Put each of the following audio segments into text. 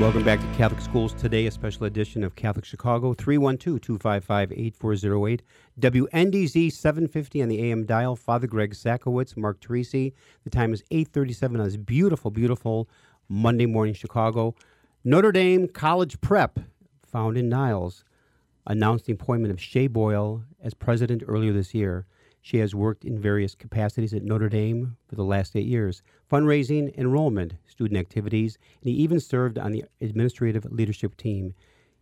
Welcome back to Catholic Schools Today, a special edition of Catholic Chicago, 312 255 8408. WNDZ 750 on the AM dial. Father Greg Sakowicz, Mark Teresi. The time is 837 on this beautiful, beautiful Monday morning Chicago. Notre Dame College Prep, found in Niles, announced the appointment of Shay Boyle as president earlier this year. She has worked in various capacities at Notre Dame for the last eight years fundraising, enrollment, student activities, and he even served on the administrative leadership team.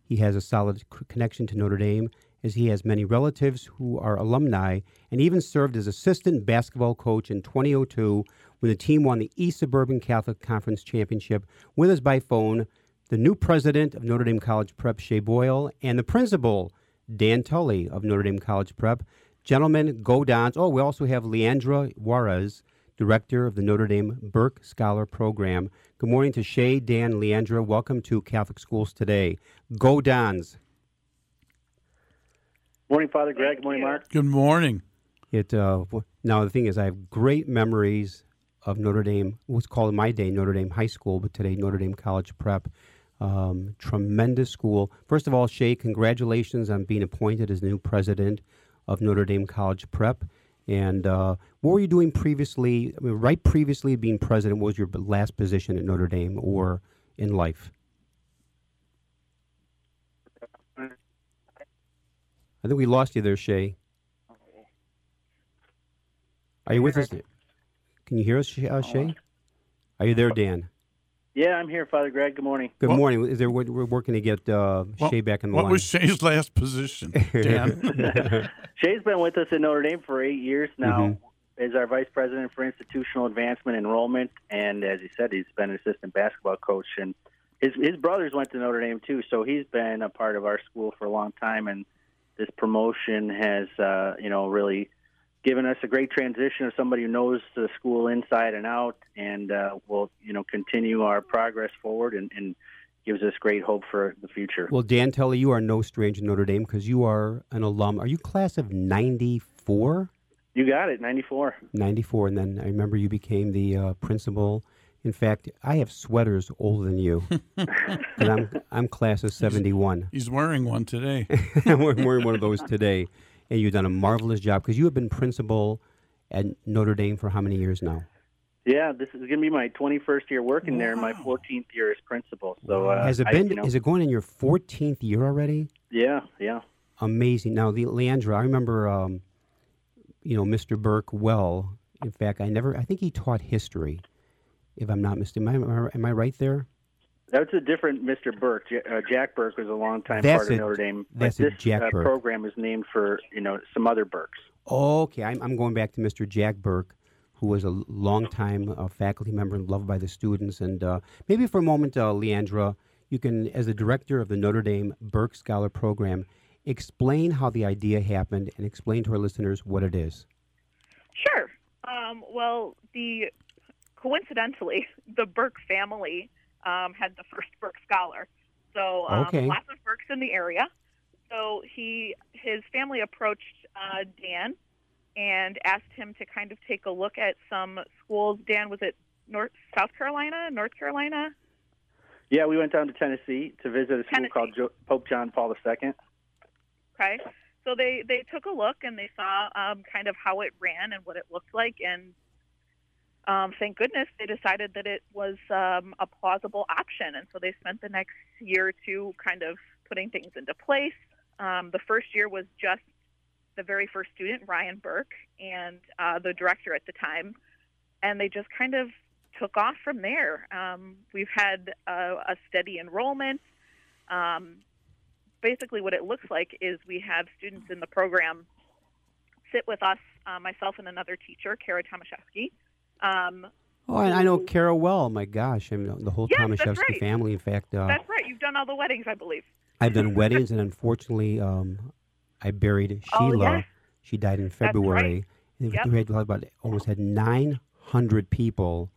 He has a solid connection to Notre Dame as he has many relatives who are alumni and even served as assistant basketball coach in 2002 when the team won the East Suburban Catholic Conference Championship. With us by phone, the new president of Notre Dame College Prep, Shay Boyle, and the principal, Dan Tully of Notre Dame College Prep. Gentlemen, go Dons. Oh, we also have Leandra Juarez, director of the Notre Dame Burke Scholar Program. Good morning to Shay, Dan, Leandra. Welcome to Catholic Schools Today. Go Dons. Morning, Father Greg. Good morning, Mark. Good morning. It uh, now the thing is, I have great memories of Notre Dame. What's called in my day Notre Dame High School, but today Notre Dame College Prep. Um, tremendous school. First of all, Shay, congratulations on being appointed as the new president of Notre Dame College Prep. And uh, what were you doing previously? I mean, right previously being president, what was your last position at Notre Dame or in life? I think we lost you there, Shay. Are you with us? Can you hear us, uh, Shay? Are you there, Dan? Yeah, I'm here, Father Greg. Good morning. Good morning. Is there, we're working to get uh, What- Shay back in the What line. was Shay's last position, Dan? Shay's been with us at Notre Dame for eight years now. Mhm. Is our vice president for institutional advancement enrollment, and as he said, he's been an assistant basketball coach. And his his brothers went to Notre Dame too, so he's been a part of our school for a long time. And this promotion has, uh, you know, really given us a great transition of somebody who knows the school inside and out, and uh, will, you know, continue our progress forward and. and Gives us great hope for the future. well, Dan Tully, you are no stranger to Notre Dame because you are an alum. Are you class of 94? You got it, 94. 94, and then I remember you became the uh, principal. In fact, I have sweaters older than you. 'Cause I'm, I'm class of 71. He's wearing one today. I'm wearing one of those today. And you've done a marvelous job because you have been principal at Notre Dame for how many years now? Yeah, this is going to be my 21st year working there, and my 14th year as principal. So uh, Has it I- been? you know, Is it going in your 14th year already? yeah, yeah. Amazing. Now, the Leandra, I remember, um, you know, Mr. Burke well. In fact, I never. I think he taught history, if I'm not mistaken. Am I, am I right there? That's a different Mr. Burke. J- uh, Jack Burke was a longtime That's part of it. Notre Dame. That's but it, this Jack uh, Burke. program is named for you know some other Burkes. Okay, I'm, I'm going back to Mr. Jack Burke, who was a longtime uh, faculty member and loved by the students. And uh, maybe for a moment, uh, Leandra, you can, as the director of the Notre Dame Burke Scholar Program, explain how the idea happened and explain to our listeners what it is. Sure. Um, well, the coincidentally, the Burke family um, had the first Burke scholar. So um, Okay. lots of Burkes in the area. So he his family approached uh, Dan and asked him to kind of take a look at some schools. Dan was it North South Carolina, North Carolina? Yeah, we went down to Tennessee to visit a school Tennessee. called jo- Pope John Paul II. Okay. So they they took a look and they saw um, kind of how it ran and what it looked like, and um, thank goodness they decided that it was um, a plausible option. And so they spent the next year or two kind of putting things into place. Um, the first year was just the very first student, Ryan Burke, and uh, the director at the time and they just kind of took off from there. Um, we've had a, a steady enrollment. Um, basically, what it looks like is we have students in the program sit with us, uh, myself and another teacher, Kara Tomaszewski. Um, Oh, and I know Kara well. My gosh, I mean the whole Yes, Tomaszewski right. family. In fact, uh, that's right. You've done all the weddings, I believe. I've done weddings, and unfortunately, um, I buried Oh, Sheila. yes. She died in right. February. And Yep. We had about almost had nine hundred people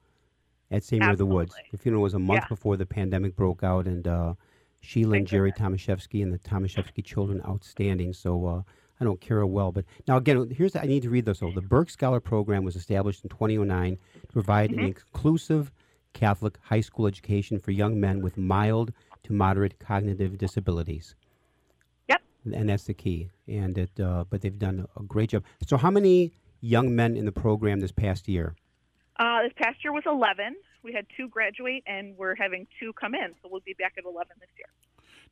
at St. Mary of the Woods. The funeral was a month Yeah. before the pandemic broke out, and uh, Sheila and Jerry Tomaszewski and the Tomaszewski children outstanding. So uh, I know Kara well, but now again, here's I need to read this. So the Burke Scholar Program was established in 2009 to provide Mm-hmm. an inclusive Catholic high school education for young men with mild to moderate cognitive disabilities Yep. and that's the key. And it, uh, but they've done a great job. So, how many young men in the program this past year? Uh, this past year was 11. We had two graduate, and we're having two come in, so we'll be back at 11 this year.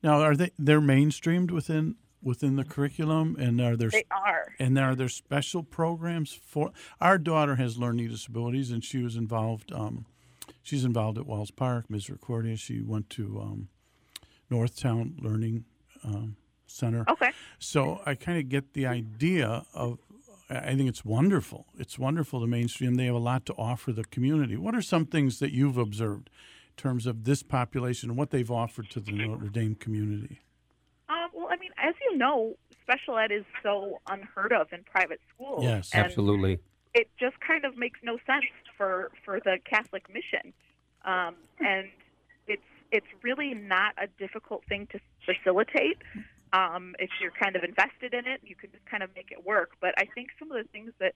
Now, are they they're mainstreamed within within the curriculum, and are there They are. and are there special programs for? Our daughter has learning disabilities, and she was involved. Um, she's involved at Wells Park, Misericordia. She went to um, Northtown Learning um, Center. Okay. So I kind of get the idea of. I think it's wonderful. It's wonderful to mainstream. They have a lot to offer the community. What are some things that you've observed in terms of this population and what they've offered to the Notre Dame community? Well, I mean, as you know, special ed is so unheard of in private schools. Yes. and Absolutely. it just kind of makes no sense for for the Catholic mission, um, and it's it's really not a difficult thing to facilitate. Um, if you're kind of invested in it, you can just kind of make it work. But I think some of the things that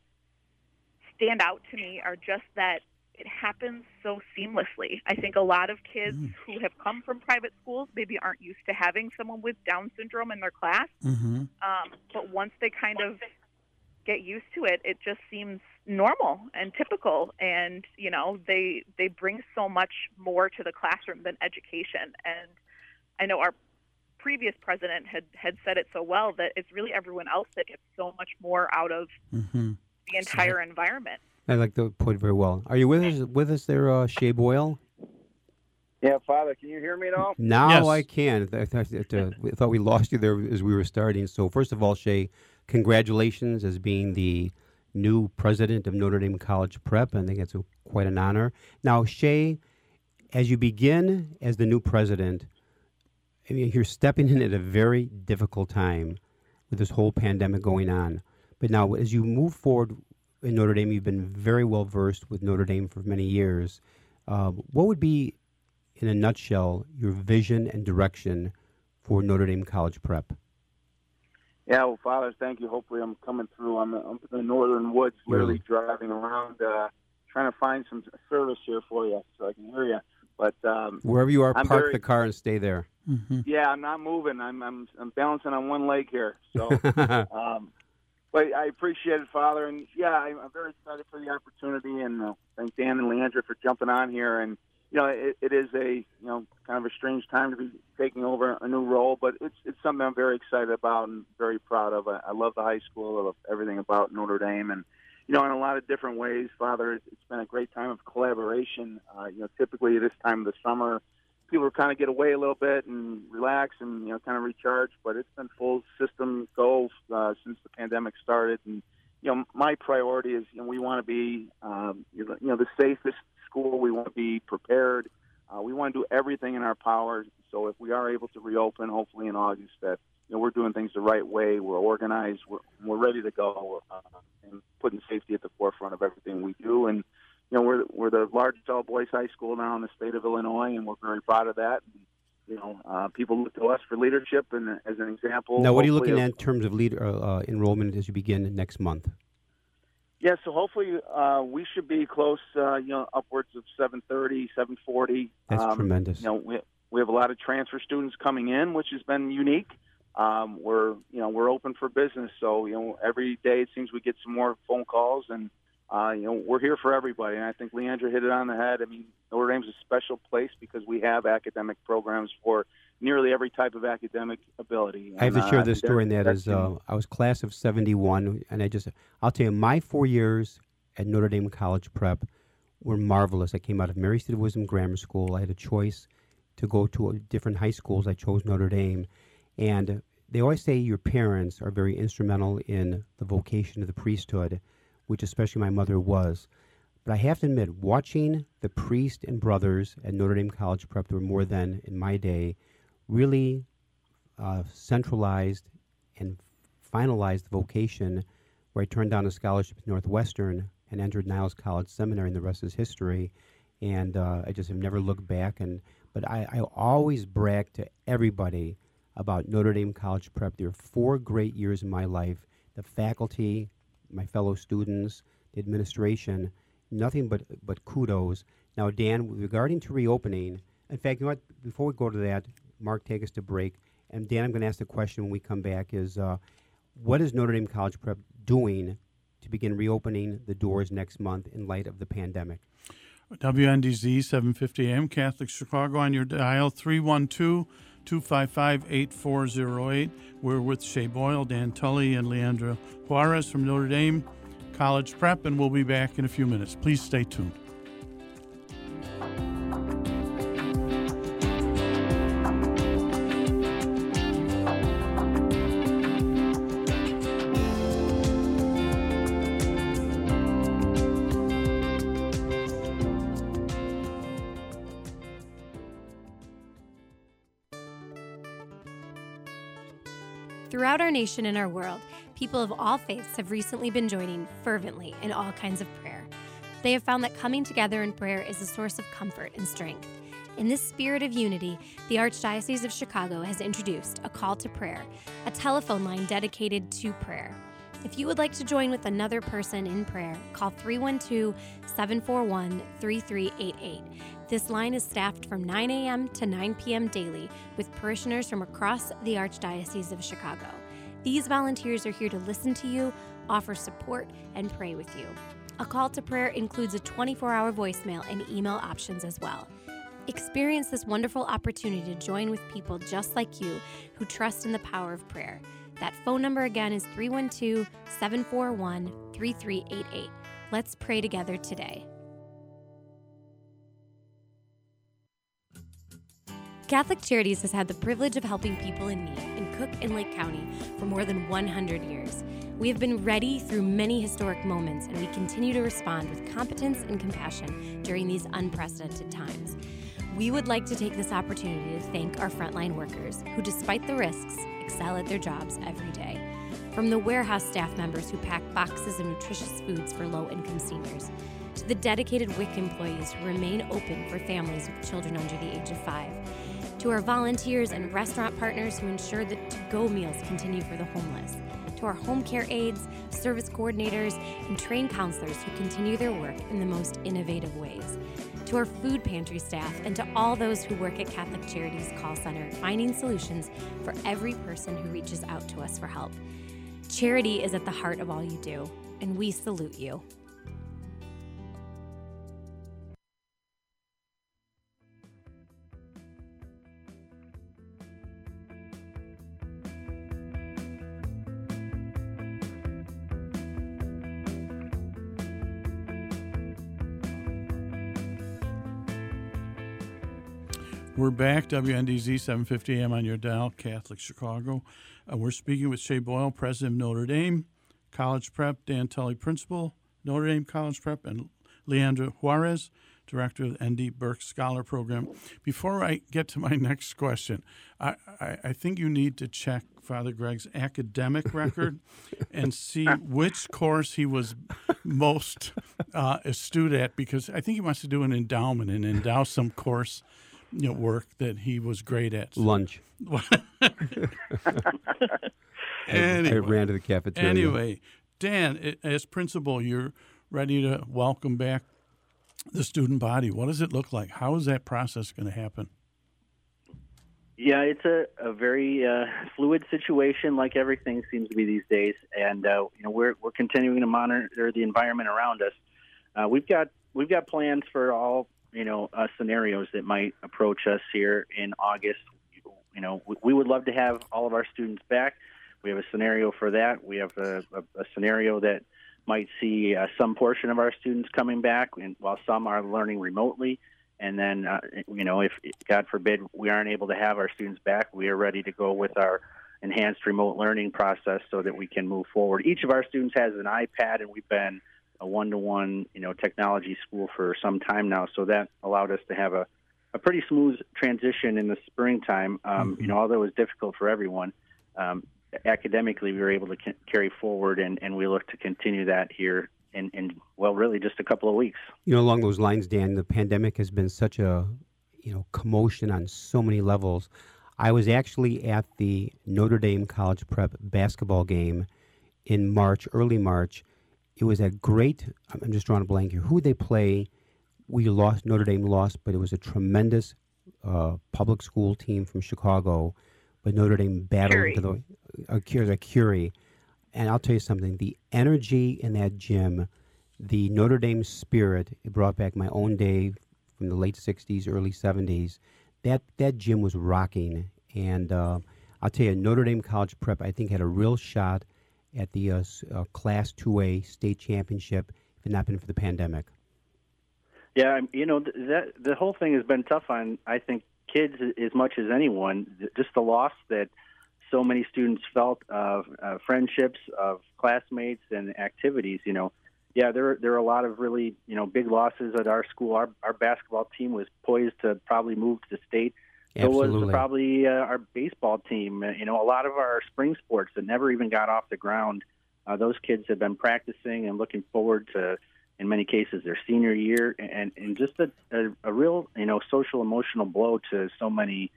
stand out to me are just that it happens so seamlessly. I think a lot of kids who have come from private schools maybe aren't used to having someone with Down syndrome in their class. Mm-hmm. Um, but once they kind of get used to it, it just seems normal and typical. And you know, they they bring so much more to the classroom than education. And I know our previous president had had said it so well that it's really everyone else that gets so much more out of Mm-hmm. the entire environment. I like the point very well. Are you with us? With us there, uh, Shay Boyle? Yeah, Father, can you hear me at all? Now Yes. I can. I thought, that, we thought we lost you there as we were starting. So first of all, Shay, congratulations as being the new president of Notre Dame College Prep. I think it's a, quite an honor. Now, Shay, as you begin as the new president, I mean, you're stepping in at a very difficult time with this whole pandemic going on. But now, as you move forward in Notre Dame, you've been very well versed with Notre Dame for many years. Uh, what would be, in a nutshell, your vision and direction for Notre Dame College Prep? Yeah, well, Father, thank you. Hopefully, I'm coming through. I'm, I'm in the northern woods, literally driving around, uh, trying to find some service here for you so I can hear you. But um, Wherever you are, I'm park very- the car and stay there. Mm-hmm. yeah, I'm not moving. I'm I'm, I'm balancing on one leg here. So, um, but I appreciate it, Father. And yeah, I'm, very excited for the opportunity, and uh, thank Dan and Leandra for jumping on here. And you know, it, it is a you know kind of a strange time to be taking over a new role, but it's it's something I'm very excited about and very proud of. I, I love the high school. I love everything about Notre Dame, and you know, in a lot of different ways, Father, it's been a great time of collaboration. Uh, you know, typically this time of the summer, people kind of get away a little bit and relax and you know kind of recharge. But it's been full system go uh, since the pandemic started, and you know, my priority is you know we want to be um, you know the safest school. We want to be prepared. Uh, we want to do everything in our power. So if we are able to reopen, hopefully in August, that you know we're doing things the right way. We're organized. We're we're ready to go, uh, and putting safety at the forefront of everything we do. And you know we're we're the largest all boys high school now in the state of Illinois, and we're very proud of that. And, you know, uh, people look to us for leadership and as an example. now, what are you looking at in terms of lead, uh, uh, enrollment as you begin next month? Yeah, so hopefully uh, we should be close, uh, you know, upwards of 730, 740. That's Um, tremendous. You know, we, we have a lot of transfer students coming in, which has been unique. Um, we're, you know, we're open for business. So, you know, every day it seems we get some more phone calls and, uh, you know, we're here for everybody. And I think Leandra hit it on the head. I mean, Notre Dame's a special place because we have academic programs for nearly every type of academic ability. I have to share uh, this story, and that's uh, I was class of '71, and I just, I'll tell you, my four years at Notre Dame College Prep were marvelous. I came out of Mary Seat of Wisdom Grammar School. I had a choice to go to different high schools. I chose Notre Dame. And they always say your parents are very instrumental in the vocation of the priesthood, which especially my mother was. But I have to admit, watching the priest and brothers at Notre Dame College Prep, there were more than in my day, really uh, centralized and finalized the vocation where I turned down a scholarship at Northwestern and entered Niles College Seminary, and the rest is history. And uh, I just have never looked back. And but I, I always brag to everybody about Notre Dame College Prep. There are four great years in my life. The faculty, my fellow students, the administration, nothing but but kudos. Now, Dan, regarding to reopening, in fact, you know what? Before we go to that, Mark, take us to break. And Dan, I'm going to ask the question when we come back: Is uh, what is Notre Dame College Prep doing to begin reopening the doors next month in light of the pandemic? WNDZ 750 AM Catholic Chicago on your dial 312 255 8408. We're with Shay Boyle, Dan Tully, and Leandra Juarez from Notre Dame College Prep, and we'll be back in a few minutes. Please stay tuned. Throughout our nation and our world, people of all faiths have recently been joining fervently in all kinds of prayer. They have found that coming together in prayer is a source of comfort and strength. In this spirit of unity, the Archdiocese of Chicago has introduced a call to prayer, a telephone line dedicated to prayer. If you would like to join with another person in prayer, call 312 741 3388. This line is staffed from 9 a.m. to 9 p.m. daily with parishioners from across the Archdiocese of Chicago. These volunteers are here to listen to you, offer support, and pray with you. A call to prayer includes a 24 hour voicemail and email options as well. Experience this wonderful opportunity to join with people just like you who trust in the power of prayer. That phone number again is 312 741 3388. Let's pray together today. Catholic Charities has had the privilege of helping people in need Cook and Lake County for more than 100 years. We have been ready through many historic moments, and we continue to respond with competence and compassion during these unprecedented times. We would like to take this opportunity to thank our frontline workers who, despite the risks, excel at their jobs every day. From the warehouse staff members who pack boxes of nutritious foods for low income seniors, to the dedicated WIC employees who remain open for families with children under the age of five to our volunteers and restaurant partners who ensure that to go meals continue for the homeless, to our home care aides, service coordinators, and trained counselors who continue their work in the most innovative ways, to our food pantry staff, and to all those who work at Catholic Charities Call Center, finding solutions for every person who reaches out to us for help. Charity is at the heart of all you do, and we salute you. We're back, WNDZ 750 AM on your dial, Catholic Chicago. Uh, we're speaking with Shay Boyle, President of Notre Dame College Prep, Dan Tully, Principal, Notre Dame College Prep, and Leandra Juarez, Director of the ND Burke Scholar Program. Before I get to my next question, I, I, I think you need to check Father Greg's academic record and see which course he was most uh, astute at because I think he wants to do an endowment and endow some course you know, work that he was great at. Lunch. anyway, I ran to the cafeteria. Anyway, Dan, as principal, you're ready to welcome back the student body. What does it look like? How is that process going to happen? Yeah, it's a, a very uh, fluid situation, like everything seems to be these days, and uh, you know we're we're continuing to monitor the environment around us. Uh, we've got we've got plans for all you know uh, scenarios that might approach us here in August. You know, we, we would love to have all of our students back. We have a scenario for that. We have a, a, a scenario that might see uh, some portion of our students coming back, and while some are learning remotely. And then, uh, you know, if God forbid we aren't able to have our students back, we are ready to go with our enhanced remote learning process so that we can move forward. Each of our students has an iPad, and we've been a one-to-one, you know, technology school for some time now. So that allowed us to have a, a pretty smooth transition in the springtime. Um, mm-hmm. You know, although it was difficult for everyone, um, academically we were able to c- carry forward, and, and we look to continue that here in, in well, really just a couple of weeks. You know, along those lines, Dan, the pandemic has been such a you know commotion on so many levels. I was actually at the Notre Dame College Prep basketball game in March, early March. It was a great. I'm just drawing a blank here. Who they play? We lost. Notre Dame lost, but it was a tremendous uh, public school team from Chicago. But Notre Dame battled Curie. to the uh, a Curie and I'll tell you something the energy in that gym, the Notre Dame spirit, it brought back my own day from the late 60s, early 70s. That, that gym was rocking. And uh, I'll tell you, Notre Dame College Prep, I think, had a real shot at the uh, uh, Class 2A state championship if it not been for the pandemic. Yeah, you know that the whole thing has been tough on I think kids as much as anyone. Just the loss that so many students felt of uh, friendships, of classmates, and activities. You know, yeah, there there are a lot of really you know big losses at our school. Our our basketball team was poised to probably move to the state. Absolutely. So was probably uh, our baseball team. Uh, you know, a lot of our spring sports that never even got off the ground. Uh, those kids have been practicing and looking forward to, in many cases, their senior year, and and just a, a, a real you know social emotional blow to so many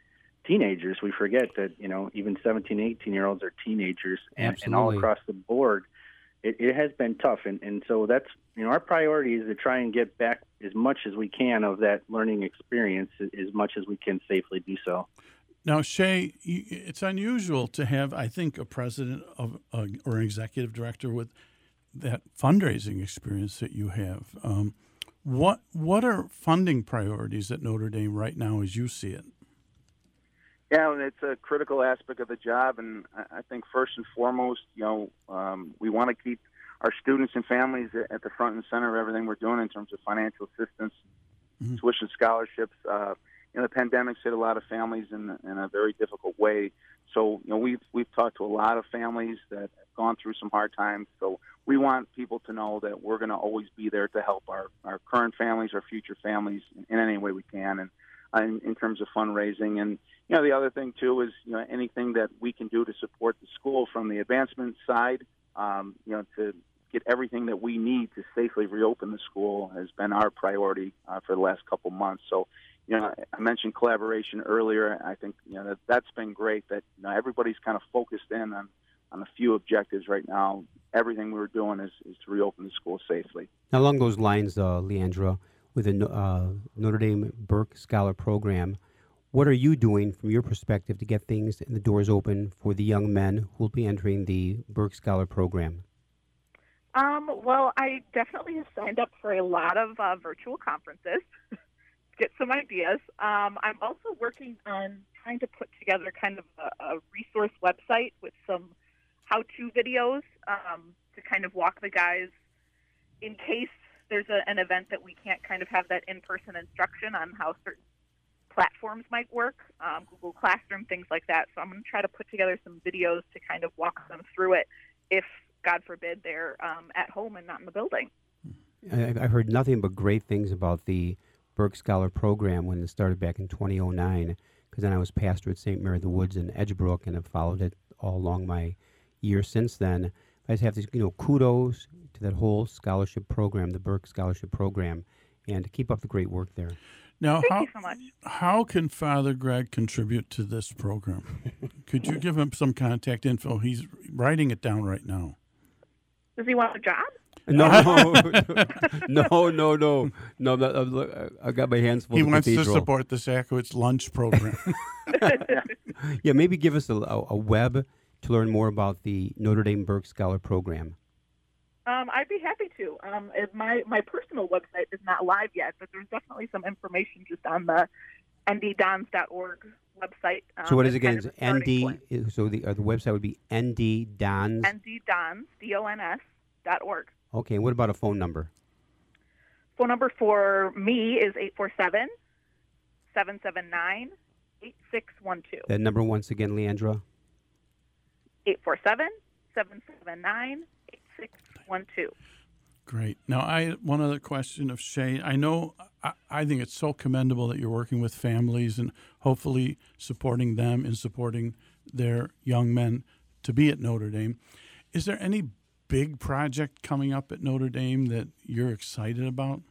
teenagers. We forget that you know even 17, 18 year olds are teenagers, and, and all across the board, it, it has been tough. And and so that's you know our priority is to try and get back as much as we can of that learning experience as much as we can safely do so. Now, Shay, it's unusual to have, I think, a president of uh, or an executive director with that fundraising experience that you have. Um, what what are funding priorities at Notre Dame right now, as you see it? Yeah, and it's a critical aspect of the job, and I think first and foremost, you know, um, we want to keep our students and families at the front and center of everything we're doing in terms of financial assistance, mm-hmm. tuition scholarships. Uh, you know, the pandemic's hit a lot of families in, in a very difficult way. So, you know, we've we've talked to a lot of families that have gone through some hard times. So, we want people to know that we're going to always be there to help our our current families, our future families, in, in any way we can. And uh, in, in terms of fundraising. And you know, the other thing too is you know anything that we can do to support the school from the advancement side. Um, you know, to get everything that we need to safely reopen the school has been our priority uh, for the last couple months. So, you know, I mentioned collaboration earlier. I think you know that that's been great. That you know everybody's kind of focused in on on a few objectives right now. Everything we're doing is, is to reopen the school safely. Now, along those lines, uh, Leandra, with the uh, Notre Dame Burke Scholar Program. What are you doing from your perspective to get things and the doors open for the young men who will be entering the Burke Scholar Program? Um, well, I definitely have signed up for a lot of uh, virtual conferences, get some ideas. Um, I'm also working on trying to put together kind of a, a resource website with some how-to videos um, to kind of walk the guys in case there's a, an event that we can't kind of have that in-person instruction on how certain platforms might work, um, Google Classroom, things like that. So I'm going to try to put together some videos to kind of walk them through it if, God forbid, they're um, at home and not in the building. I've heard nothing but great things about the Burke Scholar Program when it started back in 2009, because then I was pastor at St. Mary of the Woods in Edgebrook and have followed it all along my years since then. I just have to, you know, kudos to that whole scholarship program, the Burke Scholarship Program, and to keep up the great work there. Now, Thank how, you so much. how can Father Greg contribute to this program? Could you give him some contact info? He's writing it down right now. Does he want a job? No, no, no, no, no. no I got my hands full. He of wants cathedral. to support the Sakowicz lunch program. yeah, maybe give us a, a, web to learn more about the Notre Dame Burke Scholar Program. Um, I'd be happy to. Um, my my personal website is not live yet, but there's definitely some information just on the nddons.org website. Um, so what is it again? Kind ND. So the uh, the website would be nddons. nddons d o n s dot org. Okay, and what about a phone number? Phone number for me is 847 779 8612. That number once again, Leandra. 847 779 8612. Great. Now, I one other question of Shay. I know I, I think it's so commendable that you're working with families and hopefully supporting them and supporting their young men to be at Notre Dame. Is there any big project coming up at Notre Dame that you're excited about?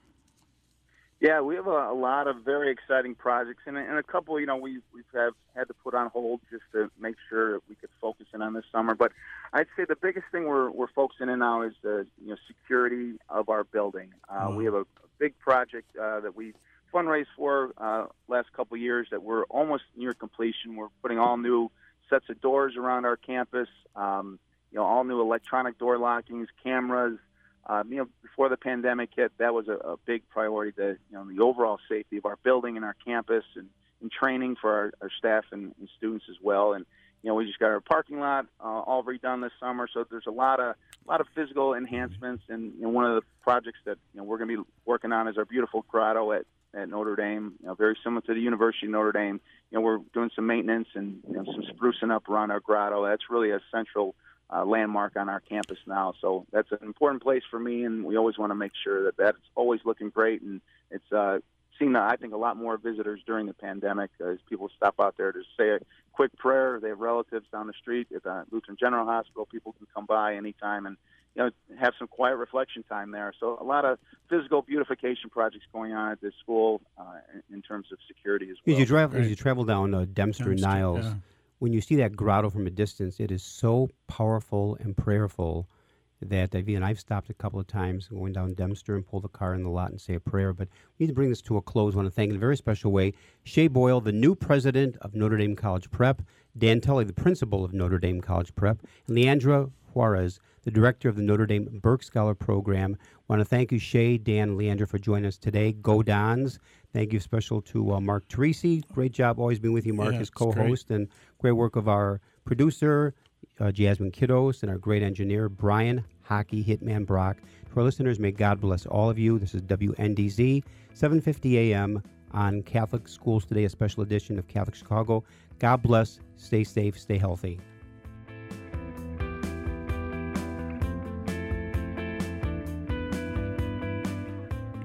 Yeah, we have a, a lot of very exciting projects, and, and a couple, you know, we we've have had to put on hold just to make sure that we could focus in on this summer. But I'd say the biggest thing we're we're focusing in now is the you know security of our building. Uh, We have a, a big project uh, that we fundraised for uh, last couple years that we're almost near completion. We're putting all new sets of doors around our campus. Um, you know, all new electronic door lockings, cameras. Um, you know, before the pandemic hit, that was a, a big priority. The you know the overall safety of our building and our campus, and, and training for our, our staff and, and students as well. And you know, we just got our parking lot uh, all redone this summer, so there's a lot of a lot of physical enhancements. And you know, one of the projects that you know we're going to be working on is our beautiful grotto at at Notre Dame. You know, very similar to the University of Notre Dame. You know, we're doing some maintenance and you know, some sprucing up around our grotto. That's really a central uh, landmark on our campus now. So that's an important place for me, and we always want to make sure that that's always looking great. And it's uh, seen, I think, a lot more visitors during the pandemic as people stop out there to say a quick prayer. They have relatives down the street at the Lutheran General Hospital. People can come by anytime and you know have some quiet reflection time there. So a lot of physical beautification projects going on at this school uh, in, in terms of security as well. As you drive, as you travel down uh, Dempster, Dempster, Niles, yeah. When you see that grotto from a distance, it is so powerful and prayerful that I've, I've stopped a couple of times going down Dempster and pull the car in the lot and say a prayer. But we need to bring this to a close. I want to thank in a very special way Shay Boyle, the new president of Notre Dame College Prep, Dan Tully, the principal of Notre Dame College Prep, and Leandra Juarez, the director of the Notre Dame Burke Scholar Program. I want to thank you, Shay, Dan, and Leandra, for joining us today. Go Dons. Thank you special to uh, Mark Teresi. Great job always being with you, Mark, Yeah, as co-host, and great work of our producer, uh, Jasmine Kiddos, and our great engineer, Brian Hockey Hitman Brock. To our listeners, may God bless all of you. This is WNDZ, 750 AM on Catholic Schools Today, a special edition of Catholic Chicago. God bless. Stay safe. Stay healthy.